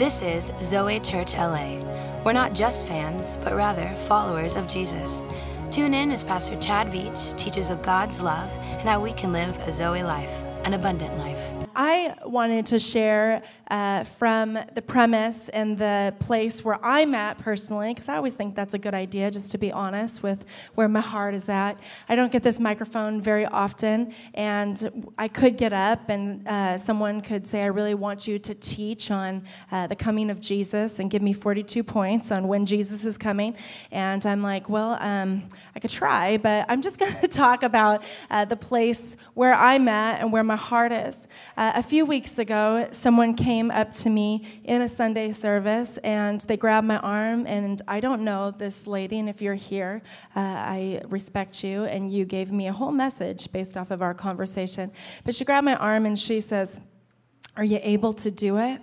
This is Zoe Church LA. We're not just fans, but rather followers of Jesus. Tune in as Pastor Chad Veach teaches of God's love and how we can live a Zoe life, an abundant life. I wanted to share uh, from the premise and the place where I'm at personally, because I always think that's a good idea, just to be honest with where my heart is at. I don't get this microphone very often, and I could get up and uh, someone could say, I really want you to teach on uh, the coming of Jesus and give me 42 points on when Jesus is coming. And I'm like, well, um, I could try, but I'm just going to talk about uh, the place where I'm at and where my heart is. Uh, a few weeks ago, someone came up to me in a Sunday service and they grabbed my arm. And I don't know this lady, and if you're here, uh, I respect you, and you gave me a whole message based off of our conversation. But she grabbed my arm and she says, Are you able to do it?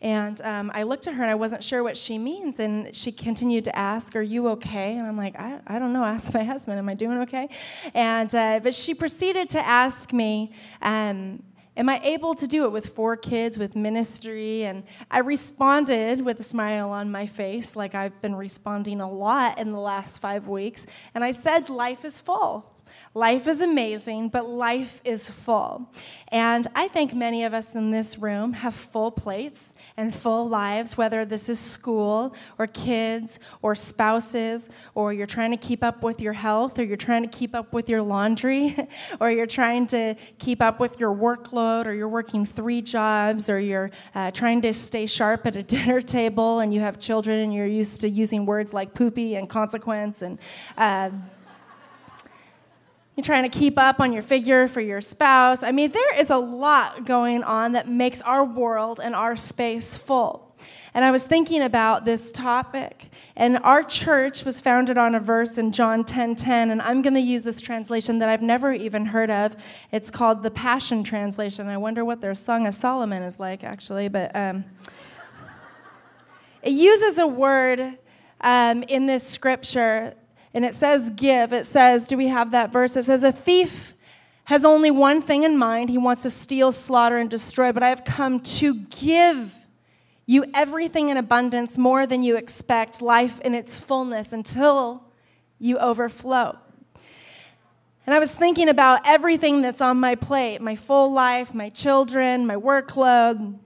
And um, I looked at her and I wasn't sure what she means. And she continued to ask, Are you okay? And I'm like, I, I don't know. Ask my husband, Am I doing okay? And, uh, but she proceeded to ask me, um, Am I able to do it with four kids, with ministry? And I responded with a smile on my face, like I've been responding a lot in the last five weeks. And I said, Life is full. Life is amazing, but life is full. And I think many of us in this room have full plates and full lives, whether this is school or kids or spouses, or you're trying to keep up with your health, or you're trying to keep up with your laundry, or you're trying to keep up with your workload, or you're working three jobs, or you're uh, trying to stay sharp at a dinner table and you have children and you're used to using words like poopy and consequence and uh, you're trying to keep up on your figure for your spouse. I mean, there is a lot going on that makes our world and our space full. And I was thinking about this topic, and our church was founded on a verse in John 10:10, 10, 10, and I'm going to use this translation that I've never even heard of. It's called the Passion Translation. I wonder what their Song of Solomon is like, actually, but um, it uses a word um, in this scripture and it says give. It says, do we have that verse? It says, a thief has only one thing in mind. He wants to steal, slaughter, and destroy. But I have come to give you everything in abundance, more than you expect, life in its fullness until you overflow. And I was thinking about everything that's on my plate my full life, my children, my workload.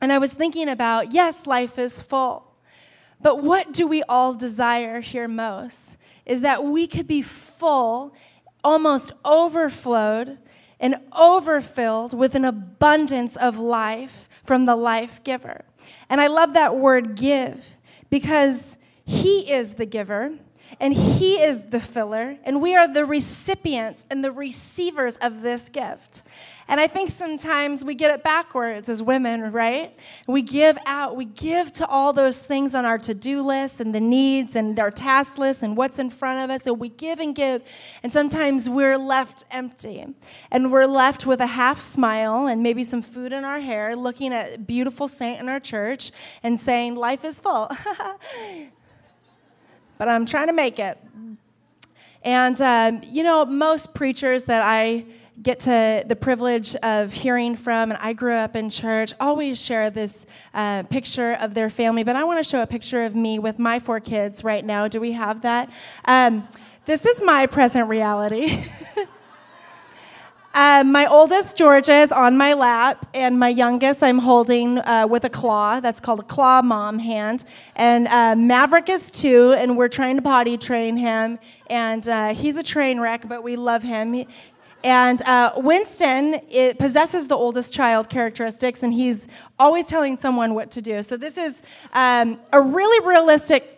And I was thinking about, yes, life is full. But what do we all desire here most? Is that we could be full, almost overflowed, and overfilled with an abundance of life from the life giver. And I love that word give because he is the giver and he is the filler and we are the recipients and the receivers of this gift. And I think sometimes we get it backwards as women, right? We give out, we give to all those things on our to do list and the needs and our task list and what's in front of us. And we give and give. And sometimes we're left empty. And we're left with a half smile and maybe some food in our hair, looking at beautiful saint in our church and saying, Life is full. but I'm trying to make it. And, um, you know, most preachers that I get to the privilege of hearing from, and I grew up in church, always share this uh, picture of their family. But I want to show a picture of me with my four kids right now. Do we have that? Um, this is my present reality. Uh, my oldest, Georgia, is on my lap, and my youngest, I'm holding uh, with a claw. That's called a claw mom hand. And uh, Maverick is two, and we're trying to potty train him. And uh, he's a train wreck, but we love him. And uh, Winston possesses the oldest child characteristics, and he's always telling someone what to do. So, this is um, a really realistic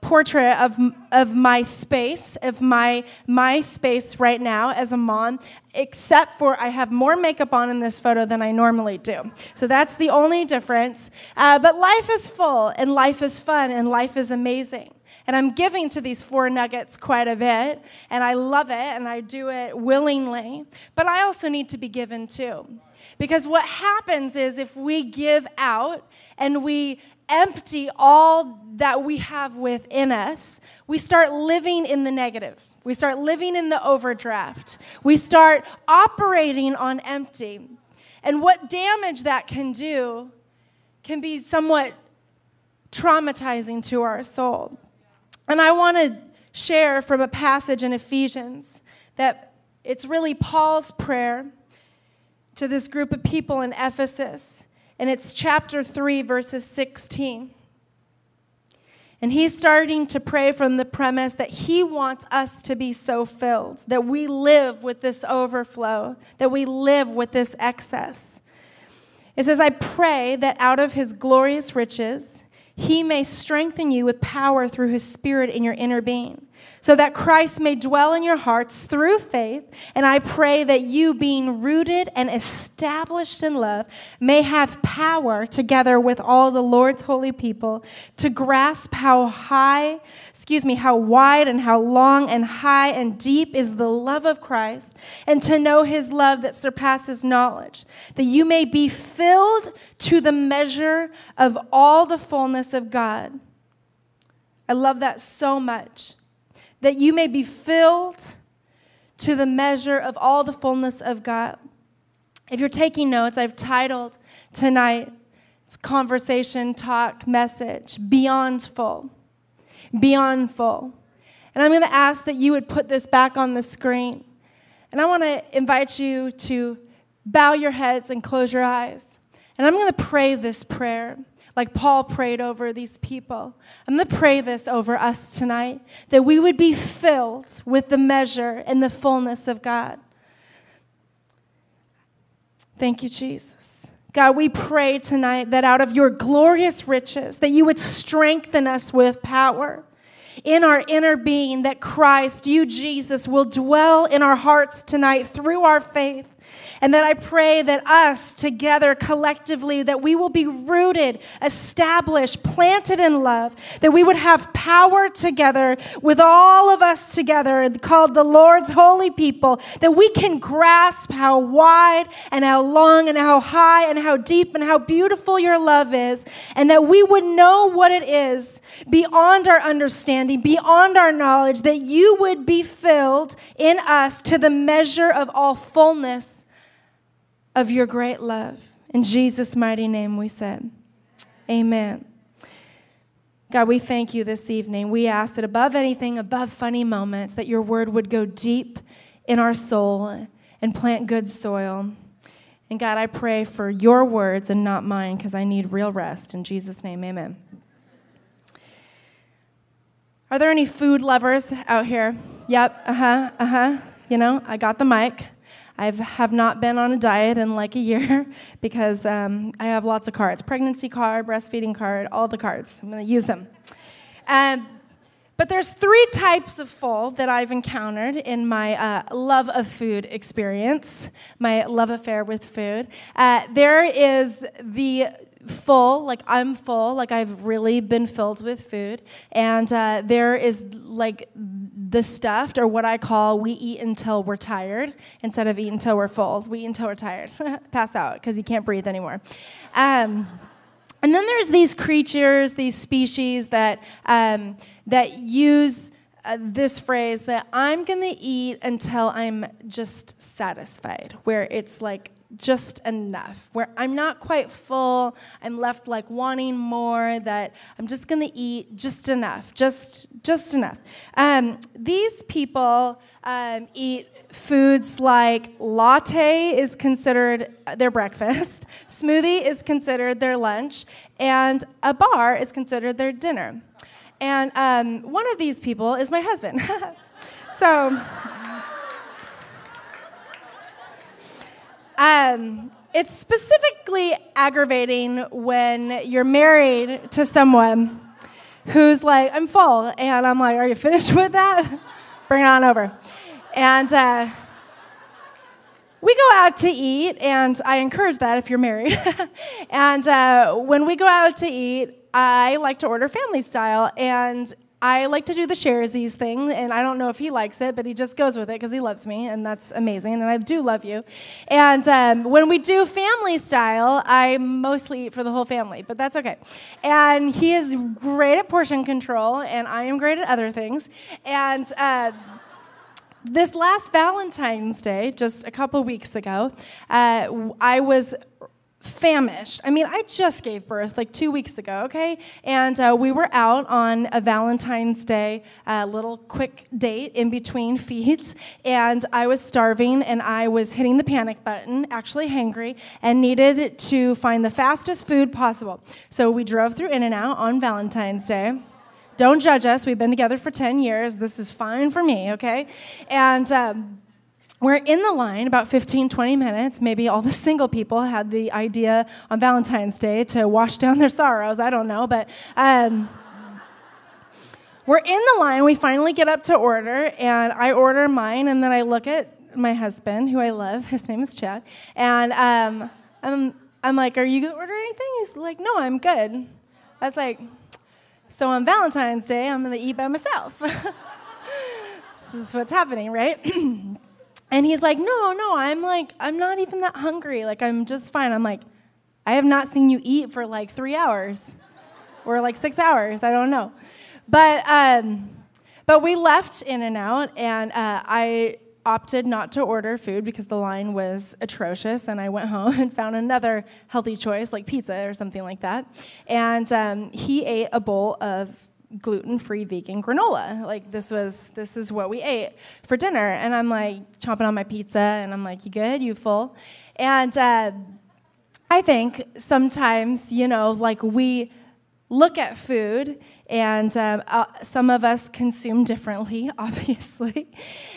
portrait of, of my space, of my, my space right now as a mom, except for I have more makeup on in this photo than I normally do. So that's the only difference. Uh, but life is full, and life is fun, and life is amazing. And I'm giving to these four nuggets quite a bit, and I love it, and I do it willingly. But I also need to be given too. Because what happens is if we give out and we empty all that we have within us, we start living in the negative. We start living in the overdraft. We start operating on empty. And what damage that can do can be somewhat traumatizing to our soul. And I want to share from a passage in Ephesians that it's really Paul's prayer to this group of people in Ephesus. And it's chapter 3, verses 16. And he's starting to pray from the premise that he wants us to be so filled, that we live with this overflow, that we live with this excess. It says, I pray that out of his glorious riches, he may strengthen you with power through his spirit in your inner being so that Christ may dwell in your hearts through faith. And I pray that you, being rooted and established in love, may have power together with all the Lord's holy people to grasp how high, excuse me, how wide and how long and high and deep is the love of Christ, and to know his love that surpasses knowledge, that you may be filled to the measure of all the fullness of God. I love that so much that you may be filled to the measure of all the fullness of God. If you're taking notes, I've titled tonight conversation, talk, message, beyond full. Beyond full. And I'm going to ask that you would put this back on the screen. And I want to invite you to bow your heads and close your eyes. And I'm going to pray this prayer like Paul prayed over these people. I'm going to pray this over us tonight that we would be filled with the measure and the fullness of God. Thank you, Jesus. God, we pray tonight that out of your glorious riches, that you would strengthen us with power in our inner being, that Christ, you, Jesus, will dwell in our hearts tonight through our faith. And that I pray that us together collectively, that we will be rooted, established, planted in love, that we would have power together with all of us together, called the Lord's holy people, that we can grasp how wide and how long and how high and how deep and how beautiful your love is, and that we would know what it is beyond our understanding, beyond our knowledge, that you would be filled in us to the measure of all fullness of your great love. In Jesus' mighty name we said, Amen. God, we thank you this evening. We ask that above anything, above funny moments, that your word would go deep in our soul and plant good soil. And God, I pray for your words and not mine because I need real rest. In Jesus' name, amen. Are there any food lovers out here? Yep, uh huh, uh huh. You know, I got the mic. I have not been on a diet in like a year because um, I have lots of cards pregnancy card, breastfeeding card, all the cards. I'm going to use them. Um, but there's three types of full that I've encountered in my uh, love of food experience, my love affair with food. Uh, there is the full, like I'm full, like I've really been filled with food. And uh, there is like the stuffed, or what I call we eat until we're tired instead of eat until we're full. We eat until we're tired. Pass out because you can't breathe anymore. Um, and then there's these creatures, these species that, um, that use uh, this phrase that I'm going to eat until I'm just satisfied, where it's like just enough, where I'm not quite full, I'm left like wanting more, that I'm just gonna eat just enough, just, just enough. Um, these people um, eat foods like latte is considered their breakfast, smoothie is considered their lunch, and a bar is considered their dinner. And um, one of these people is my husband. so, Um, it's specifically aggravating when you're married to someone who's like, I'm full. And I'm like, Are you finished with that? Bring it on over. And uh, we go out to eat, and I encourage that if you're married. and uh, when we go out to eat, I like to order family style. And I like to do the sharesies thing, and I don't know if he likes it, but he just goes with it because he loves me, and that's amazing, and I do love you. And um, when we do family style, I mostly eat for the whole family, but that's okay. And he is great at portion control, and I am great at other things. And uh, this last Valentine's Day, just a couple weeks ago, uh, I was famished. I mean, I just gave birth like two weeks ago, okay? And uh, we were out on a Valentine's Day uh, little quick date in between feeds, and I was starving and I was hitting the panic button, actually hangry, and needed to find the fastest food possible. So we drove through In N Out on Valentine's Day. Don't judge us. We've been together for 10 years. This is fine for me, okay? And um, we're in the line about 15, 20 minutes. Maybe all the single people had the idea on Valentine's Day to wash down their sorrows. I don't know, but. Um, we're in the line. We finally get up to order, and I order mine, and then I look at my husband, who I love. His name is Chad, and um, I'm, I'm like, "Are you gonna order anything?" He's like, "No, I'm good." I was like, "So on Valentine's Day, I'm gonna eat by myself." this is what's happening, right? And he's like, No, no, I'm like, I'm not even that hungry. Like, I'm just fine. I'm like, I have not seen you eat for like three hours or like six hours. I don't know. But, um, but we left In N Out, and uh, I opted not to order food because the line was atrocious, and I went home and found another healthy choice, like pizza or something like that. And um, he ate a bowl of gluten-free vegan granola. Like this was this is what we ate for dinner, and I'm like chomping on my pizza, and I'm like, "You good? You full?" And uh, I think sometimes you know, like we look at food. And um, uh, some of us consume differently, obviously.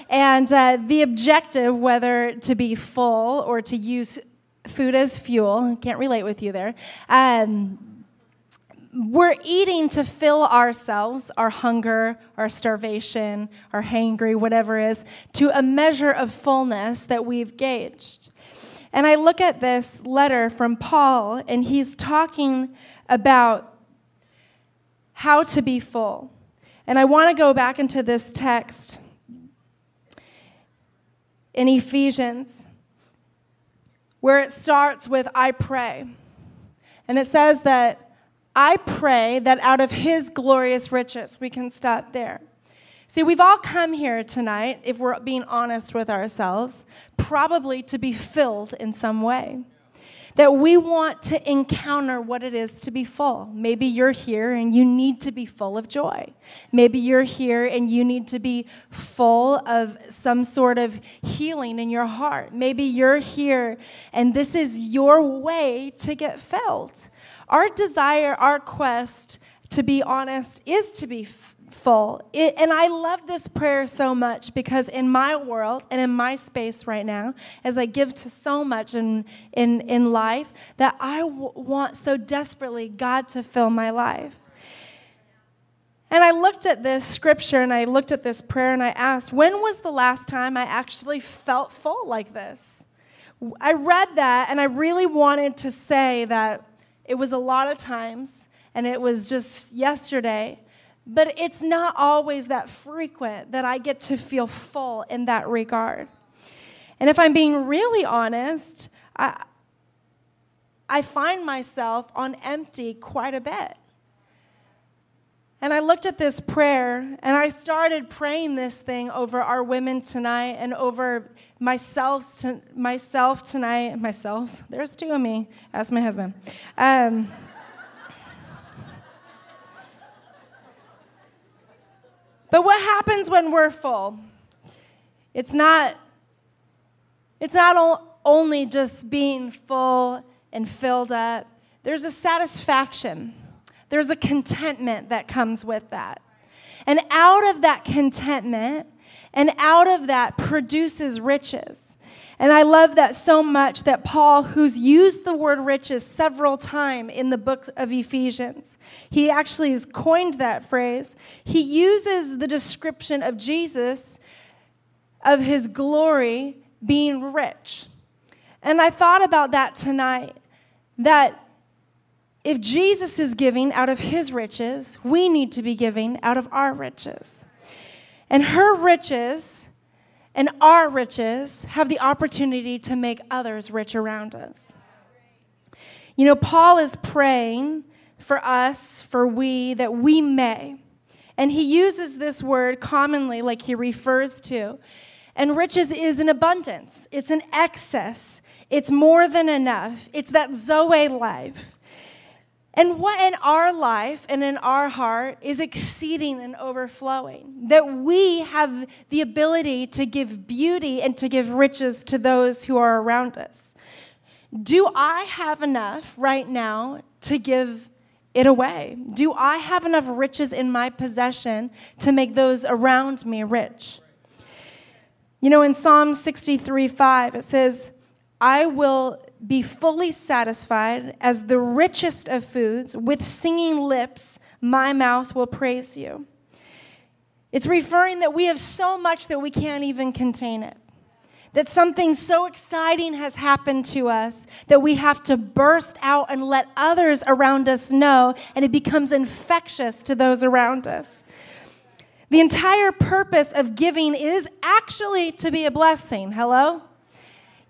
And uh, the objective, whether to be full or to use food as fuel, can't relate with you there, um, we're eating to fill ourselves, our hunger, our starvation, our hangry, whatever is, to a measure of fullness that we've gauged. And I look at this letter from Paul, and he's talking about how to be full. And I want to go back into this text in Ephesians, where it starts with, I pray. And it says that I pray that out of His glorious riches, we can stop there. See, we've all come here tonight, if we're being honest with ourselves, probably to be filled in some way. That we want to encounter what it is to be full. Maybe you're here and you need to be full of joy. Maybe you're here and you need to be full of some sort of healing in your heart. Maybe you're here and this is your way to get filled. Our desire, our quest, to be honest, is to be f- full. It, and I love this prayer so much because in my world and in my space right now, as I give to so much in, in, in life, that I w- want so desperately God to fill my life. And I looked at this scripture and I looked at this prayer and I asked, when was the last time I actually felt full like this? I read that and I really wanted to say that it was a lot of times, and it was just yesterday. But it's not always that frequent that I get to feel full in that regard. And if I'm being really honest, I, I find myself on empty quite a bit. And I looked at this prayer and I started praying this thing over our women tonight and over myself, to, myself tonight. Myself, there's two of me. Ask my husband. Um, but what happens when we're full? It's not, it's not only just being full and filled up, there's a satisfaction there's a contentment that comes with that. And out of that contentment and out of that produces riches. And I love that so much that Paul, who's used the word riches several times in the book of Ephesians, he actually has coined that phrase. He uses the description of Jesus, of his glory being rich. And I thought about that tonight, that if Jesus is giving out of his riches, we need to be giving out of our riches. And her riches and our riches have the opportunity to make others rich around us. You know, Paul is praying for us, for we, that we may. And he uses this word commonly, like he refers to. And riches is an abundance, it's an excess, It's more than enough. It's that Zoe life. And what in our life and in our heart is exceeding and overflowing? That we have the ability to give beauty and to give riches to those who are around us. Do I have enough right now to give it away? Do I have enough riches in my possession to make those around me rich? You know, in Psalm 63 5, it says, I will be fully satisfied as the richest of foods. With singing lips, my mouth will praise you. It's referring that we have so much that we can't even contain it. That something so exciting has happened to us that we have to burst out and let others around us know, and it becomes infectious to those around us. The entire purpose of giving is actually to be a blessing. Hello?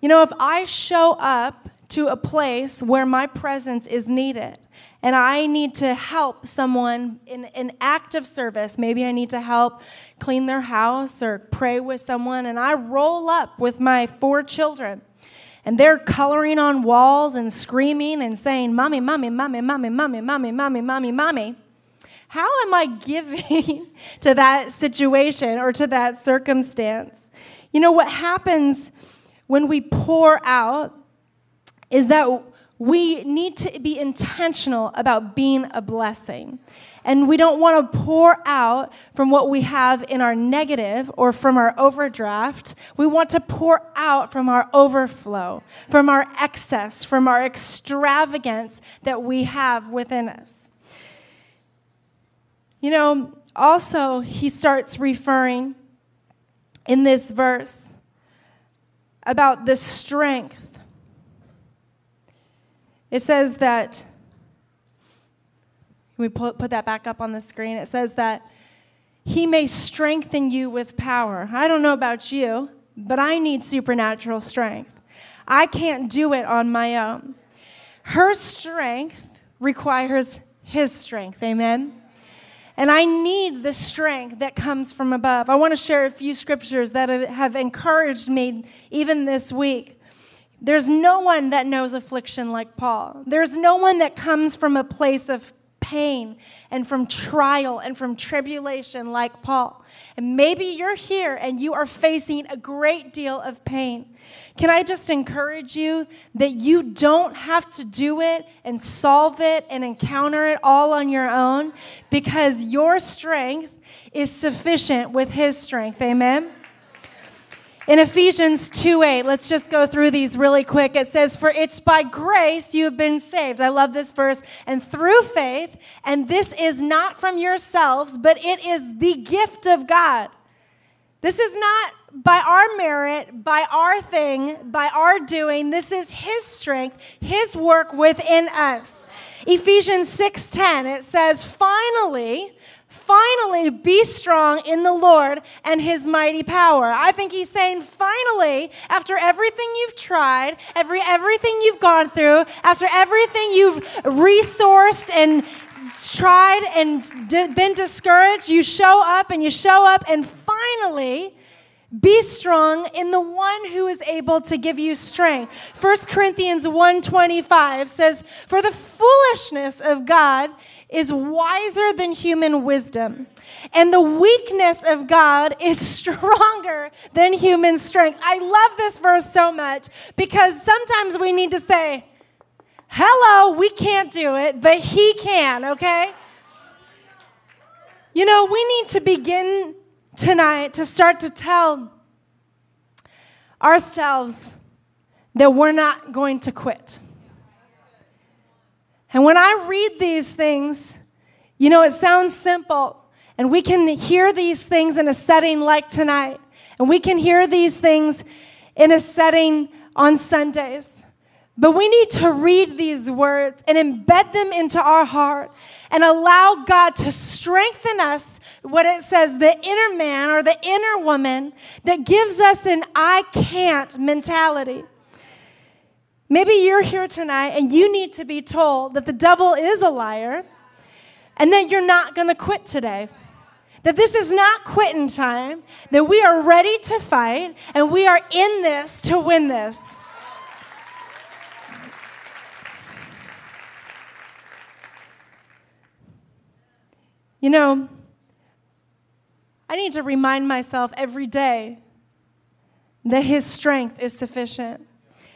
You know, if I show up to a place where my presence is needed and I need to help someone in an act of service, maybe I need to help clean their house or pray with someone, and I roll up with my four children and they're coloring on walls and screaming and saying, Mommy, Mommy, Mommy, Mommy, Mommy, Mommy, Mommy, Mommy, Mommy. How am I giving to that situation or to that circumstance? You know, what happens when we pour out is that we need to be intentional about being a blessing. And we don't want to pour out from what we have in our negative or from our overdraft. We want to pour out from our overflow, from our excess, from our extravagance that we have within us. You know, also, he starts referring in this verse about the strength. It says that, we put, put that back up on the screen. It says that he may strengthen you with power. I don't know about you, but I need supernatural strength. I can't do it on my own. Her strength requires his strength. Amen. And I need the strength that comes from above. I want to share a few scriptures that have encouraged me even this week. There's no one that knows affliction like Paul. There's no one that comes from a place of pain and from trial and from tribulation like Paul. And maybe you're here and you are facing a great deal of pain. Can I just encourage you that you don't have to do it and solve it and encounter it all on your own because your strength is sufficient with His strength. Amen? In Ephesians 2 8, let's just go through these really quick. It says, For it's by grace you have been saved. I love this verse. And through faith, and this is not from yourselves, but it is the gift of God. This is not by our merit, by our thing, by our doing. This is his strength, his work within us. Ephesians 6:10 it says, "Finally, Finally, be strong in the Lord and his mighty power. I think he's saying, finally, after everything you've tried, every, everything you've gone through, after everything you've resourced and tried and d- been discouraged, you show up and you show up, and finally, be strong in the one who is able to give you strength. 1 Corinthians 1:25 says, "For the foolishness of God is wiser than human wisdom, and the weakness of God is stronger than human strength." I love this verse so much because sometimes we need to say, "Hello, we can't do it, but he can," okay? You know, we need to begin tonight to start to tell ourselves that we're not going to quit. And when I read these things, you know, it sounds simple, and we can hear these things in a setting like tonight, and we can hear these things in a setting on Sundays. But we need to read these words and embed them into our heart and allow God to strengthen us, what it says, the inner man or the inner woman that gives us an I can't mentality. Maybe you're here tonight and you need to be told that the devil is a liar and that you're not going to quit today. That this is not quitting time, that we are ready to fight and we are in this to win this. You know, I need to remind myself every day that his strength is sufficient.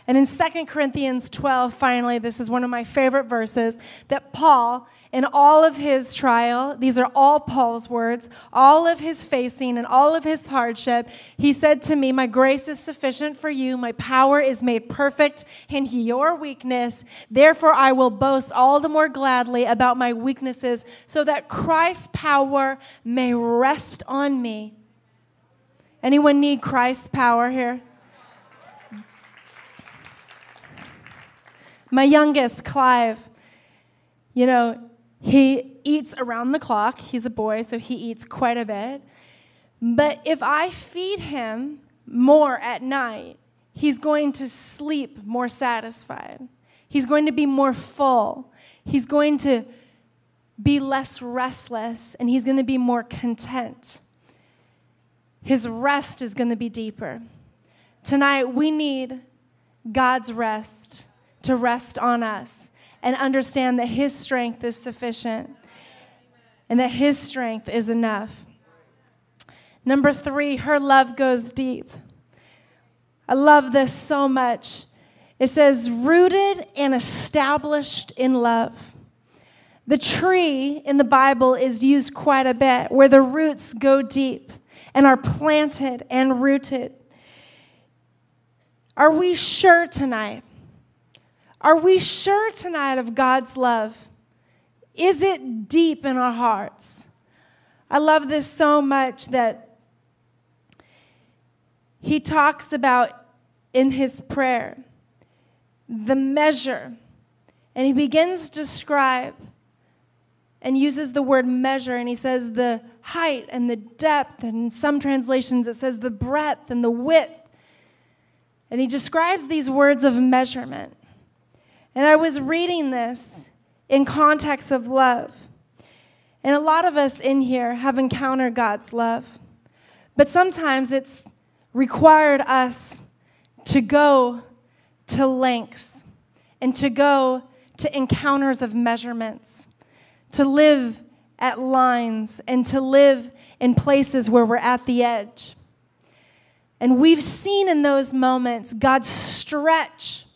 And in 2 Corinthians 12, finally, this is one of my favorite verses that Paul, in all of his trial, these are all Paul's words, all of his facing and all of his hardship, he said to me, My grace is sufficient for you. My power is made perfect in your weakness. Therefore, I will boast all the more gladly about my weaknesses, so that Christ's power may rest on me. Anyone need Christ's power here? My youngest, Clive, you know, he eats around the clock. He's a boy, so he eats quite a bit. But if I feed him more at night, he's going to sleep more satisfied. He's going to be more full. He's going to be less restless, and he's going to be more content. His rest is going to be deeper. Tonight, we need God's rest to rest on us and understand that His strength is sufficient and that His strength is enough. Number three, her love goes deep. I love this so much. It says, rooted and established in love. The tree in the Bible is used quite a bit, where the roots go deep and are planted and rooted. Are we sure tonight are we sure tonight of God's love? Is it deep in our hearts? I love this so much that he talks about in his prayer the measure. And he begins to describe and uses the word measure, and he says the height and the depth, and in some translations it says the breadth and the width. And he describes these words of measurement. And I was reading this in context of love. And a lot of us in here have encountered God's love. But sometimes it's required us to go to lengths and to go to encounters of measurements, to live at lines and to live in places where we're at the edge. And we've seen in those moments God stretch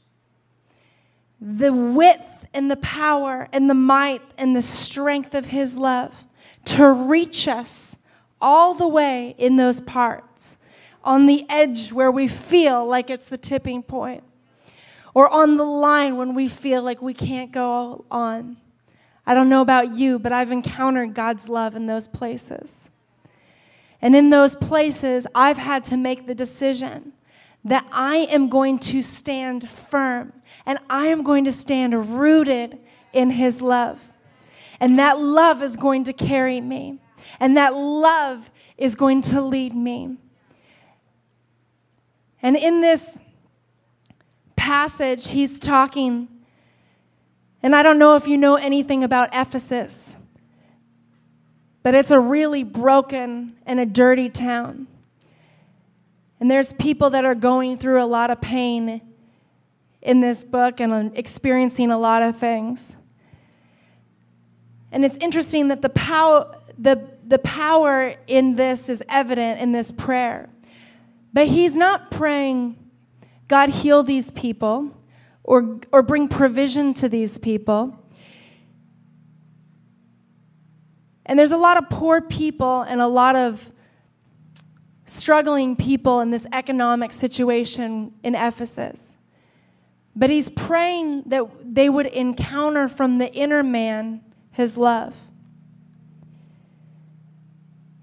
the width and the power and the might and the strength of His love to reach us all the way in those parts, on the edge where we feel like it's the tipping point, or on the line when we feel like we can't go on. I don't know about you, but I've encountered God's love in those places. And in those places, I've had to make the decision that I am going to stand firm and I am going to stand rooted in His love. And that love is going to carry me, and that love is going to lead me. And in this passage, he's talking, and I don't know if you know anything about Ephesus, but it's a really broken and a dirty town. And there's people that are going through a lot of pain in this book and experiencing a lot of things. And it's interesting that the power, the, the power in this is evident in this prayer. But he's not praying, God, heal these people or, or bring provision to these people. And there's a lot of poor people and a lot of struggling people in this economic situation in Ephesus. But he's praying that they would encounter from the inner man his love.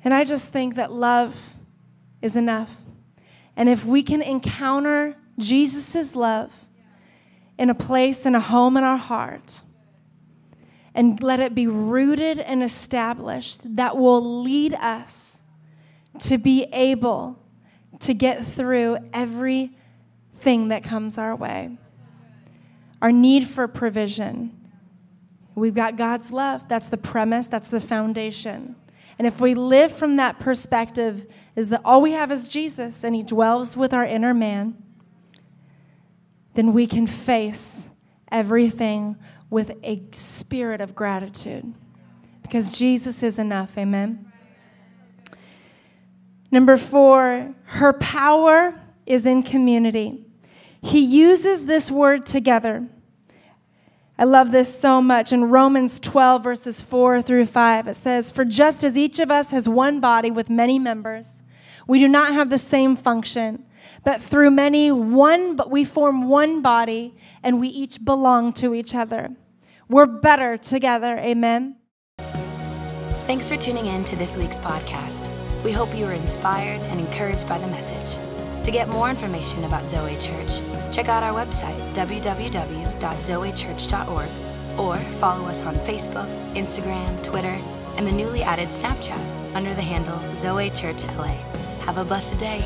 And I just think that love is enough. And if we can encounter Jesus' love in a place, in a home in our heart, and let it be rooted and established, that will lead us to be able to get through everything that comes our way our need for provision. We've got God's love. That's the premise, that's the foundation. And if we live from that perspective, is that all we have is Jesus and He dwells with our inner man, then we can face everything with a spirit of gratitude. because Jesus is enough. Amen. Number four, her power is in community. He uses this word together. I love this so much. In Romans 12, verses 4 through 5, it says, For just as each of us has one body with many members, we do not have the same function, but through many, one, but we form one body, and we each belong to each other. We're better together. Amen. Thanks for tuning in to this week's podcast. We hope you were inspired and encouraged by the message. To get more information about Zoe Church, check out our website, www.zoechurch.org, or follow us on Facebook, Instagram, Twitter, and the newly added Snapchat under the handle Zoe Church LA. Have a blessed day.